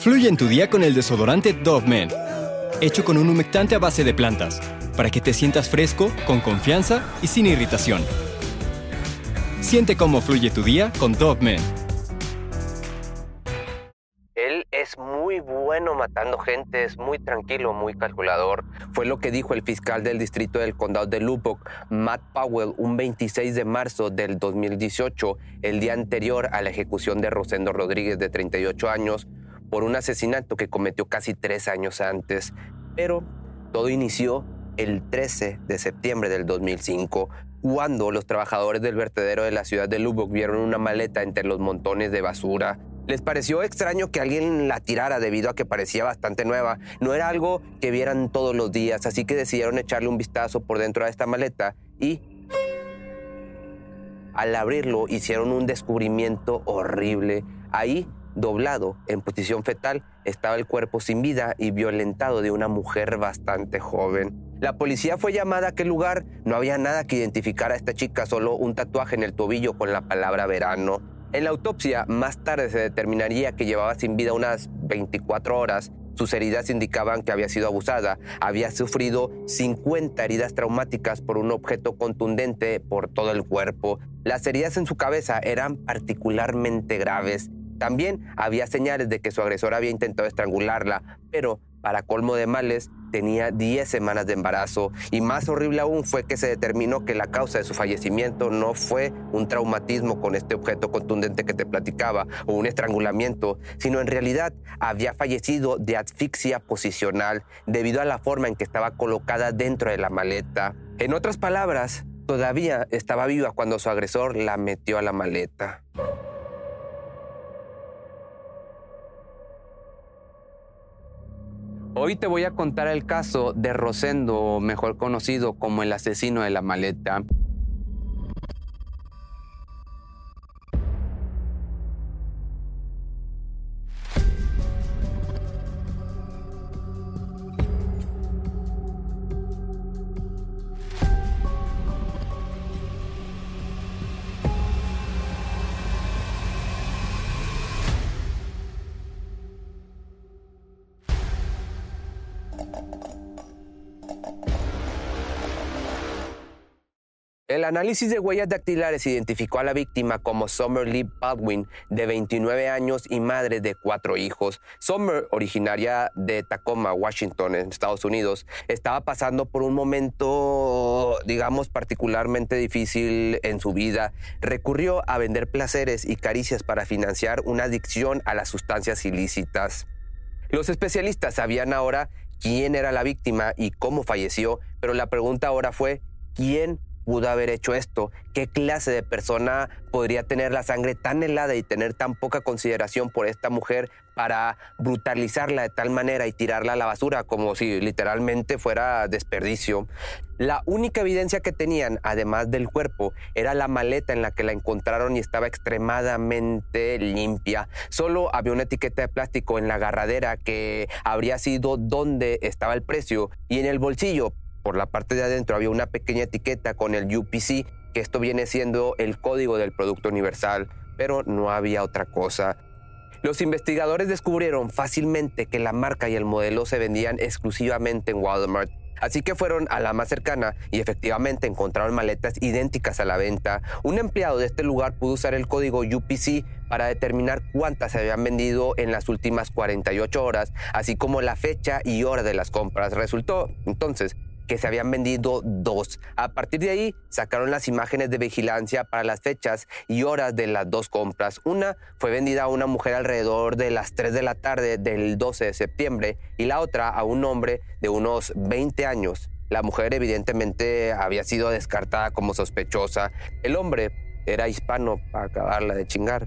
Fluye en tu día con el desodorante Dove Men, hecho con un humectante a base de plantas, para que te sientas fresco, con confianza y sin irritación. Siente cómo fluye tu día con Dove Men. Él es muy bueno matando gente, es muy tranquilo, muy calculador. Fue lo que dijo el fiscal del distrito del condado de Lubbock, Matt Powell, un 26 de marzo del 2018, el día anterior a la ejecución de Rosendo Rodríguez de 38 años por un asesinato que cometió casi tres años antes. Pero todo inició el 13 de septiembre del 2005, cuando los trabajadores del vertedero de la ciudad de Lubbock vieron una maleta entre los montones de basura. Les pareció extraño que alguien la tirara debido a que parecía bastante nueva. No era algo que vieran todos los días, así que decidieron echarle un vistazo por dentro de esta maleta y al abrirlo hicieron un descubrimiento horrible. Ahí, doblado en posición fetal, estaba el cuerpo sin vida y violentado de una mujer bastante joven. La policía fue llamada a aquel lugar, no había nada que identificar a esta chica, solo un tatuaje en el tobillo con la palabra verano. En la autopsia, más tarde se determinaría que llevaba sin vida unas 24 horas. Sus heridas indicaban que había sido abusada. Había sufrido 50 heridas traumáticas por un objeto contundente por todo el cuerpo. Las heridas en su cabeza eran particularmente graves. También había señales de que su agresor había intentado estrangularla, pero para colmo de males, tenía 10 semanas de embarazo y más horrible aún fue que se determinó que la causa de su fallecimiento no fue un traumatismo con este objeto contundente que te platicaba o un estrangulamiento, sino en realidad había fallecido de asfixia posicional debido a la forma en que estaba colocada dentro de la maleta. En otras palabras, todavía estaba viva cuando su agresor la metió a la maleta. Hoy te voy a contar el caso de Rosendo, mejor conocido como el asesino de la maleta. El análisis de huellas dactilares identificó a la víctima como Summer Lee Baldwin, de 29 años y madre de cuatro hijos. Summer, originaria de Tacoma, Washington, en Estados Unidos, estaba pasando por un momento, digamos, particularmente difícil en su vida. Recurrió a vender placeres y caricias para financiar una adicción a las sustancias ilícitas. Los especialistas sabían ahora quién era la víctima y cómo falleció, pero la pregunta ahora fue, ¿quién pudo haber hecho esto? ¿Qué clase de persona podría tener la sangre tan helada y tener tan poca consideración por esta mujer para brutalizarla de tal manera y tirarla a la basura como si literalmente fuera desperdicio? La única evidencia que tenían, además del cuerpo, era la maleta en la que la encontraron y estaba extremadamente limpia. Solo había una etiqueta de plástico en la agarradera que habría sido donde estaba el precio y en el bolsillo por la parte de adentro había una pequeña etiqueta con el UPC, que esto viene siendo el código del Producto Universal, pero no había otra cosa. Los investigadores descubrieron fácilmente que la marca y el modelo se vendían exclusivamente en Walmart. Así que fueron a la más cercana y efectivamente encontraron maletas idénticas a la venta. Un empleado de este lugar pudo usar el código UPC para determinar cuántas se habían vendido en las últimas 48 horas, así como la fecha y hora de las compras. Resultó entonces que se habían vendido dos. A partir de ahí sacaron las imágenes de vigilancia para las fechas y horas de las dos compras. Una fue vendida a una mujer alrededor de las 3 de la tarde del 12 de septiembre y la otra a un hombre de unos 20 años. La mujer evidentemente había sido descartada como sospechosa. El hombre era hispano para acabarla de chingar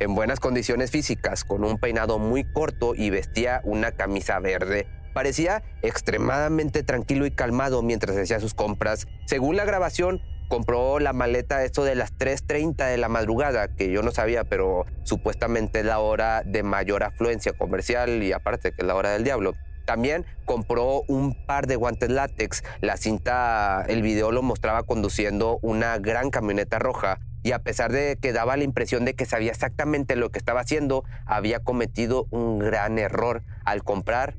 en buenas condiciones físicas, con un peinado muy corto y vestía una camisa verde. Parecía extremadamente tranquilo y calmado mientras hacía sus compras. Según la grabación, compró la maleta esto de las 3.30 de la madrugada, que yo no sabía, pero supuestamente es la hora de mayor afluencia comercial y aparte que es la hora del diablo. También compró un par de guantes látex. La cinta, el video lo mostraba conduciendo una gran camioneta roja. y a pesar de que daba la impresión de que sabía exactamente lo que estaba haciendo, había cometido un gran error al comprar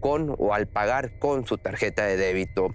con o al pagar con su tarjeta de débito.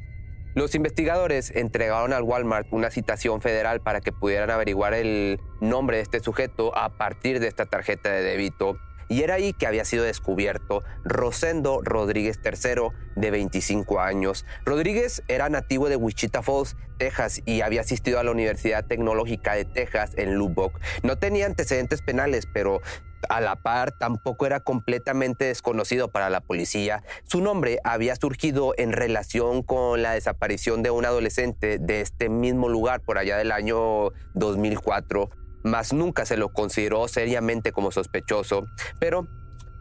Los investigadores entregaron al Walmart una citación federal para que pudieran averiguar el nombre de este sujeto a partir de esta tarjeta de débito. Y era ahí que había sido descubierto Rosendo Rodríguez III, de 25 años. Rodríguez era nativo de Wichita Falls, Texas, y había asistido a la Universidad Tecnológica de Texas en Lubbock. No tenía antecedentes penales, pero a la par tampoco era completamente desconocido para la policía. Su nombre había surgido en relación con la desaparición de un adolescente de este mismo lugar por allá del año 2004 mas nunca se lo consideró seriamente como sospechoso. Pero,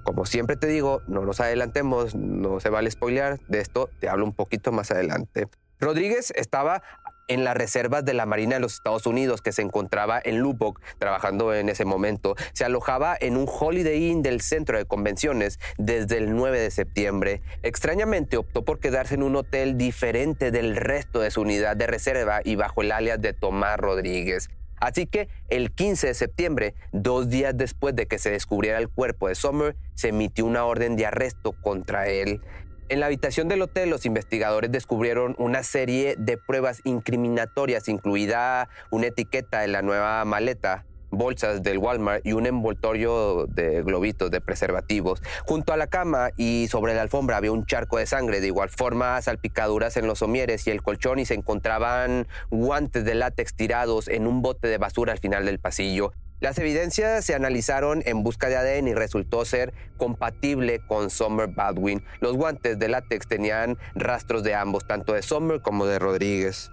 como siempre te digo, no nos adelantemos, no se vale spoilear, de esto te hablo un poquito más adelante. Rodríguez estaba en las reservas de la Marina de los Estados Unidos que se encontraba en Lubbock trabajando en ese momento. Se alojaba en un Holiday Inn del centro de convenciones desde el 9 de septiembre. Extrañamente optó por quedarse en un hotel diferente del resto de su unidad de reserva y bajo el alias de Tomás Rodríguez. Así que el 15 de septiembre, dos días después de que se descubriera el cuerpo de Sommer, se emitió una orden de arresto contra él. En la habitación del hotel, los investigadores descubrieron una serie de pruebas incriminatorias, incluida una etiqueta en la nueva maleta bolsas del Walmart y un envoltorio de globitos de preservativos. Junto a la cama y sobre la alfombra había un charco de sangre, de igual forma salpicaduras en los somieres y el colchón y se encontraban guantes de látex tirados en un bote de basura al final del pasillo. Las evidencias se analizaron en busca de ADN y resultó ser compatible con Sommer Baldwin. Los guantes de látex tenían rastros de ambos, tanto de Sommer como de Rodríguez.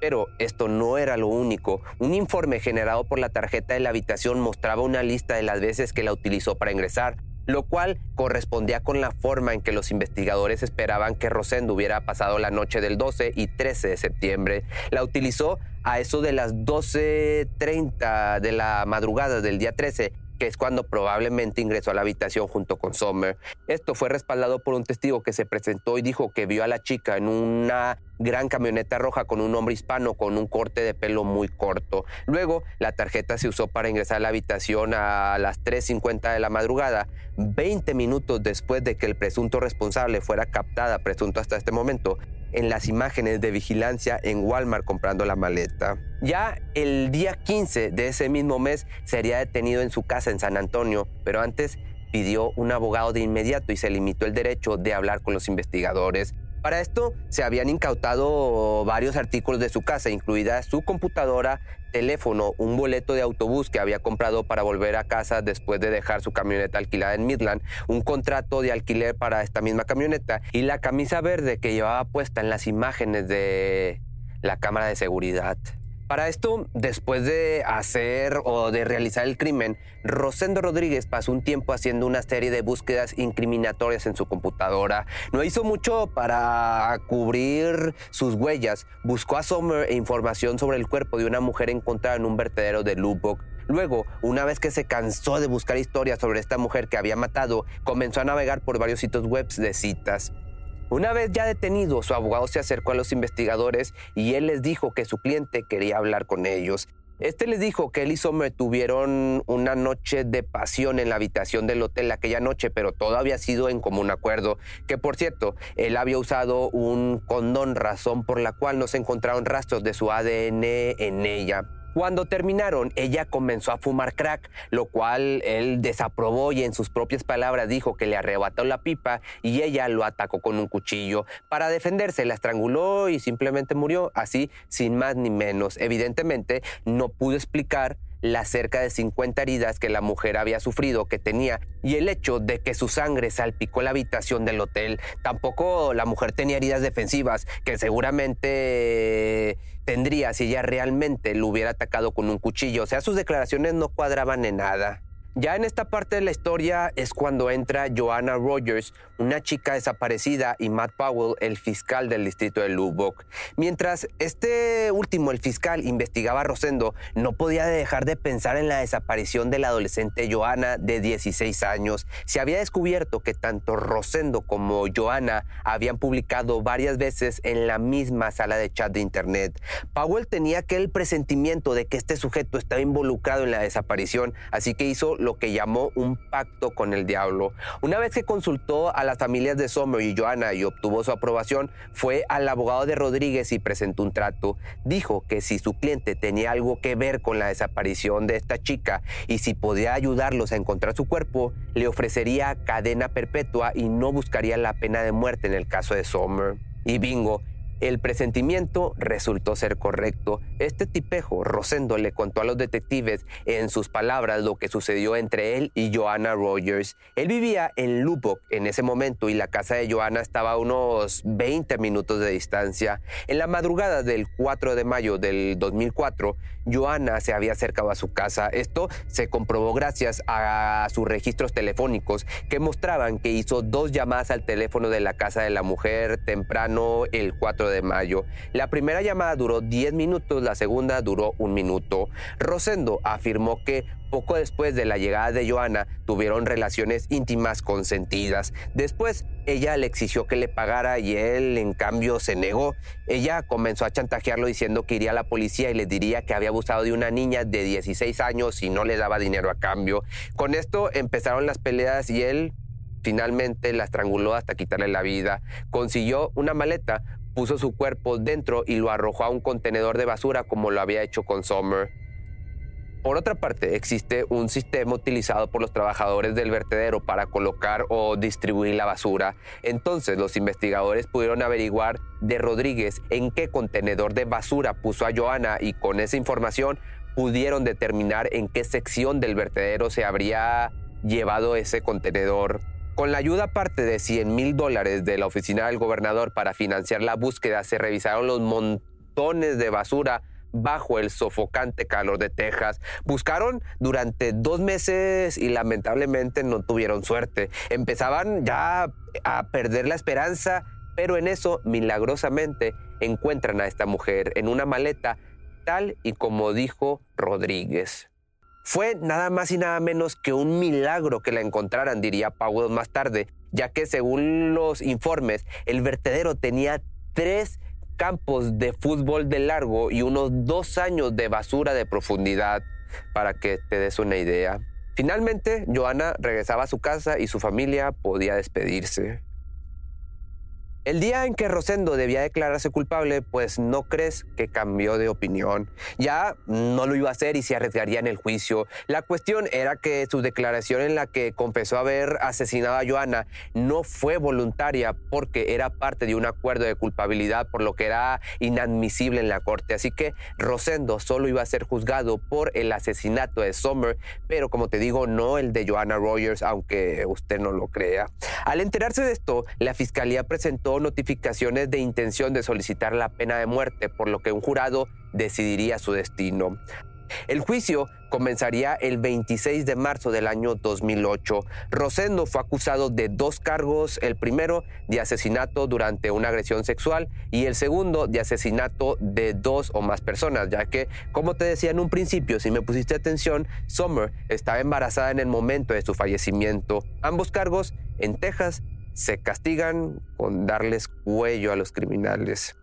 Pero esto no era lo único. Un informe generado por la tarjeta de la habitación mostraba una lista de las veces que la utilizó para ingresar, lo cual correspondía con la forma en que los investigadores esperaban que Rosendo hubiera pasado la noche del 12 y 13 de septiembre. La utilizó a eso de las 12.30 de la madrugada del día 13 que es cuando probablemente ingresó a la habitación junto con Sommer. Esto fue respaldado por un testigo que se presentó y dijo que vio a la chica en una gran camioneta roja con un hombre hispano con un corte de pelo muy corto. Luego, la tarjeta se usó para ingresar a la habitación a las 3.50 de la madrugada, 20 minutos después de que el presunto responsable fuera captada, presunto hasta este momento, en las imágenes de vigilancia en Walmart comprando la maleta. Ya el día 15 de ese mismo mes sería detenido en su casa en San Antonio, pero antes pidió un abogado de inmediato y se limitó el derecho de hablar con los investigadores. Para esto se habían incautado varios artículos de su casa, incluida su computadora, teléfono, un boleto de autobús que había comprado para volver a casa después de dejar su camioneta alquilada en Midland, un contrato de alquiler para esta misma camioneta y la camisa verde que llevaba puesta en las imágenes de la cámara de seguridad. Para esto, después de hacer o de realizar el crimen, Rosendo Rodríguez pasó un tiempo haciendo una serie de búsquedas incriminatorias en su computadora. No hizo mucho para cubrir sus huellas. Buscó a Sommer e información sobre el cuerpo de una mujer encontrada en un vertedero de Lubbock. Luego, una vez que se cansó de buscar historias sobre esta mujer que había matado, comenzó a navegar por varios sitios web de citas. Una vez ya detenido, su abogado se acercó a los investigadores y él les dijo que su cliente quería hablar con ellos. Este les dijo que él y Sommer tuvieron una noche de pasión en la habitación del hotel aquella noche, pero todo había sido en común acuerdo. Que por cierto, él había usado un condón, razón por la cual no se encontraron rastros de su ADN en ella. Cuando terminaron, ella comenzó a fumar crack, lo cual él desaprobó y en sus propias palabras dijo que le arrebató la pipa y ella lo atacó con un cuchillo. Para defenderse, la estranguló y simplemente murió, así sin más ni menos. Evidentemente, no pudo explicar las cerca de 50 heridas que la mujer había sufrido, que tenía, y el hecho de que su sangre salpicó la habitación del hotel. Tampoco la mujer tenía heridas defensivas, que seguramente tendría si ella realmente lo hubiera atacado con un cuchillo. O sea, sus declaraciones no cuadraban en nada. Ya en esta parte de la historia es cuando entra Joanna Rogers, una chica desaparecida, y Matt Powell, el fiscal del distrito de Lubbock. Mientras este último, el fiscal, investigaba a Rosendo, no podía dejar de pensar en la desaparición de la adolescente Joanna de 16 años. Se había descubierto que tanto Rosendo como Joanna habían publicado varias veces en la misma sala de chat de internet. Powell tenía aquel presentimiento de que este sujeto estaba involucrado en la desaparición, así que hizo lo que llamó un pacto con el diablo. Una vez que consultó a las familias de Sommer y Joanna y obtuvo su aprobación, fue al abogado de Rodríguez y presentó un trato. Dijo que si su cliente tenía algo que ver con la desaparición de esta chica y si podía ayudarlos a encontrar su cuerpo, le ofrecería cadena perpetua y no buscaría la pena de muerte en el caso de Sommer. Y bingo, el presentimiento resultó ser correcto. Este tipejo, Rosendo, le contó a los detectives en sus palabras lo que sucedió entre él y Joanna Rogers. Él vivía en Lubbock en ese momento y la casa de Joanna estaba a unos 20 minutos de distancia. En la madrugada del 4 de mayo del 2004, Joanna se había acercado a su casa. Esto se comprobó gracias a sus registros telefónicos que mostraban que hizo dos llamadas al teléfono de la casa de la mujer temprano el 4 de mayo. La primera llamada duró 10 minutos, la segunda duró un minuto. Rosendo afirmó que poco después de la llegada de Joana tuvieron relaciones íntimas consentidas. Después, ella le exigió que le pagara y él, en cambio, se negó. Ella comenzó a chantajearlo diciendo que iría a la policía y le diría que había abusado de una niña de 16 años y no le daba dinero a cambio. Con esto empezaron las peleas y él finalmente la estranguló hasta quitarle la vida. Consiguió una maleta, puso su cuerpo dentro y lo arrojó a un contenedor de basura como lo había hecho con Sommer. Por otra parte, existe un sistema utilizado por los trabajadores del vertedero para colocar o distribuir la basura. Entonces los investigadores pudieron averiguar de Rodríguez en qué contenedor de basura puso a Joana y con esa información pudieron determinar en qué sección del vertedero se habría llevado ese contenedor. Con la ayuda aparte de 100 mil dólares de la oficina del gobernador para financiar la búsqueda, se revisaron los montones de basura bajo el sofocante calor de Texas. Buscaron durante dos meses y lamentablemente no tuvieron suerte. Empezaban ya a perder la esperanza, pero en eso, milagrosamente, encuentran a esta mujer en una maleta, tal y como dijo Rodríguez. Fue nada más y nada menos que un milagro que la encontraran, diría Powell más tarde, ya que según los informes, el vertedero tenía tres campos de fútbol de largo y unos dos años de basura de profundidad, para que te des una idea. Finalmente, Joana regresaba a su casa y su familia podía despedirse. El día en que Rosendo debía declararse culpable, pues no crees que cambió de opinión. Ya no lo iba a hacer y se arriesgaría en el juicio. La cuestión era que su declaración en la que confesó haber asesinado a Joana no fue voluntaria porque era parte de un acuerdo de culpabilidad, por lo que era inadmisible en la corte. Así que Rosendo solo iba a ser juzgado por el asesinato de Sommer, pero como te digo, no el de Joanna Rogers, aunque usted no lo crea. Al enterarse de esto, la fiscalía presentó notificaciones de intención de solicitar la pena de muerte, por lo que un jurado decidiría su destino. El juicio comenzaría el 26 de marzo del año 2008. Rosendo fue acusado de dos cargos, el primero de asesinato durante una agresión sexual y el segundo de asesinato de dos o más personas, ya que, como te decía en un principio, si me pusiste atención, Summer estaba embarazada en el momento de su fallecimiento. Ambos cargos en Texas se castigan con darles cuello a los criminales.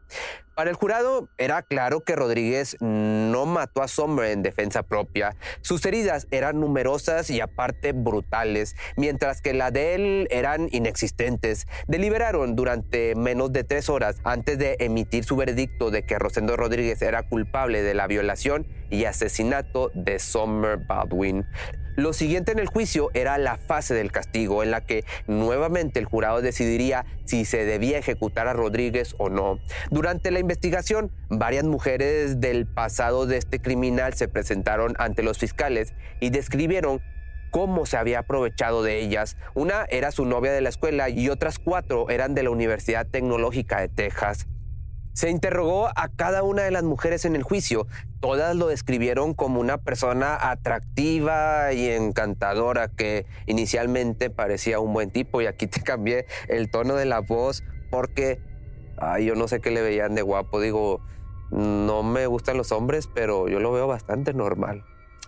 Para el jurado era claro que Rodríguez no mató a Sommer en defensa propia. Sus heridas eran numerosas y aparte brutales, mientras que la de él eran inexistentes. Deliberaron durante menos de tres horas antes de emitir su veredicto de que Rosendo Rodríguez era culpable de la violación y asesinato de Sommer Baldwin. Lo siguiente en el juicio era la fase del castigo, en la que nuevamente el jurado decidiría si se debía ejecutar a Rodríguez o no. Durante la investigación, varias mujeres del pasado de este criminal se presentaron ante los fiscales y describieron cómo se había aprovechado de ellas. Una era su novia de la escuela y otras cuatro eran de la Universidad Tecnológica de Texas. Se interrogó a cada una de las mujeres en el juicio. Todas lo describieron como una persona atractiva y encantadora que inicialmente parecía un buen tipo y aquí te cambié el tono de la voz porque yo no sé qué le veían de guapo. Digo, no me gustan los hombres, pero yo lo veo bastante normal.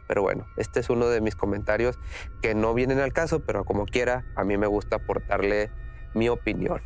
Pero bueno, este es uno de mis comentarios que no vienen al caso, pero como quiera, a mí me gusta aportarle mi opinión.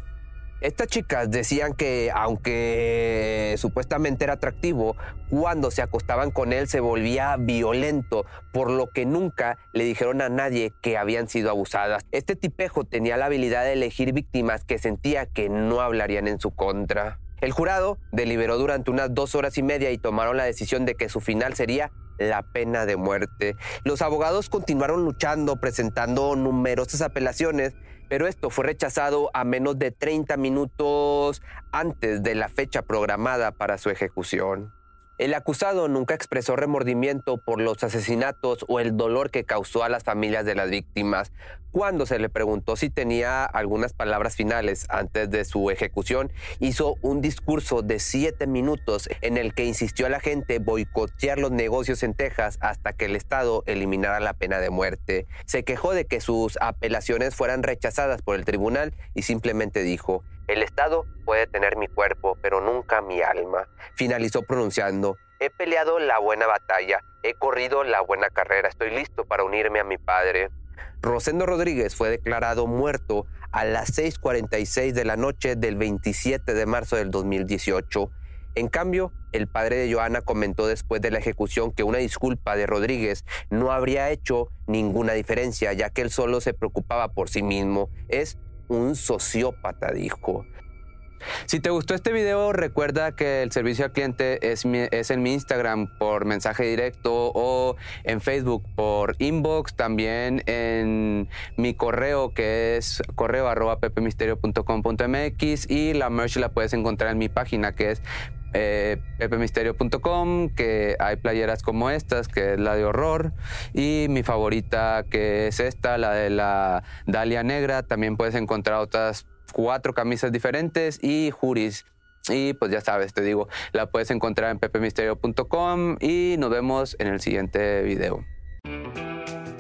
Estas chicas decían que aunque supuestamente era atractivo, cuando se acostaban con él se volvía violento, por lo que nunca le dijeron a nadie que habían sido abusadas. Este tipejo tenía la habilidad de elegir víctimas que sentía que no hablarían en su contra. El jurado deliberó durante unas dos horas y media y tomaron la decisión de que su final sería la pena de muerte. Los abogados continuaron luchando, presentando numerosas apelaciones, pero esto fue rechazado a menos de 30 minutos antes de la fecha programada para su ejecución. El acusado nunca expresó remordimiento por los asesinatos o el dolor que causó a las familias de las víctimas. Cuando se le preguntó si tenía algunas palabras finales antes de su ejecución, hizo un discurso de siete minutos en el que insistió a la gente boicotear los negocios en Texas hasta que el Estado eliminara la pena de muerte. Se quejó de que sus apelaciones fueran rechazadas por el tribunal y simplemente dijo, el Estado puede tener mi cuerpo, pero nunca mi alma. Finalizó pronunciando, he peleado la buena batalla, he corrido la buena carrera, estoy listo para unirme a mi padre. Rosendo Rodríguez fue declarado muerto a las 6.46 de la noche del 27 de marzo del 2018. En cambio, el padre de Joana comentó después de la ejecución que una disculpa de Rodríguez no habría hecho ninguna diferencia, ya que él solo se preocupaba por sí mismo. Es un sociópata, dijo. Si te gustó este video, recuerda que el servicio al cliente es, es, en mi Instagram por mensaje directo o en Facebook por inbox, también en mi correo que es correo arroba pepemisterio.com.mx y la merch la puedes encontrar en mi página que es eh, pepemisterio.com, que hay playeras como estas, que es la de horror, y mi favorita, que es esta, la de la Dalia Negra. También puedes encontrar otras cuatro camisas diferentes y juris. Y pues ya sabes, te digo, la puedes encontrar en pepemisterio.com y nos vemos en el siguiente video.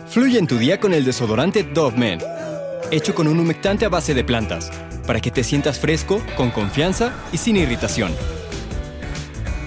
Fluye en tu día con el desodorante Dove Men, hecho con un humectante a base de plantas, para que te sientas fresco, con confianza y sin irritación.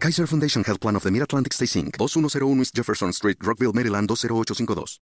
Kaiser Foundation Health Plan of the Mid-Atlantic Stay Inc. 2101 East Jefferson Street, Rockville, Maryland 20852.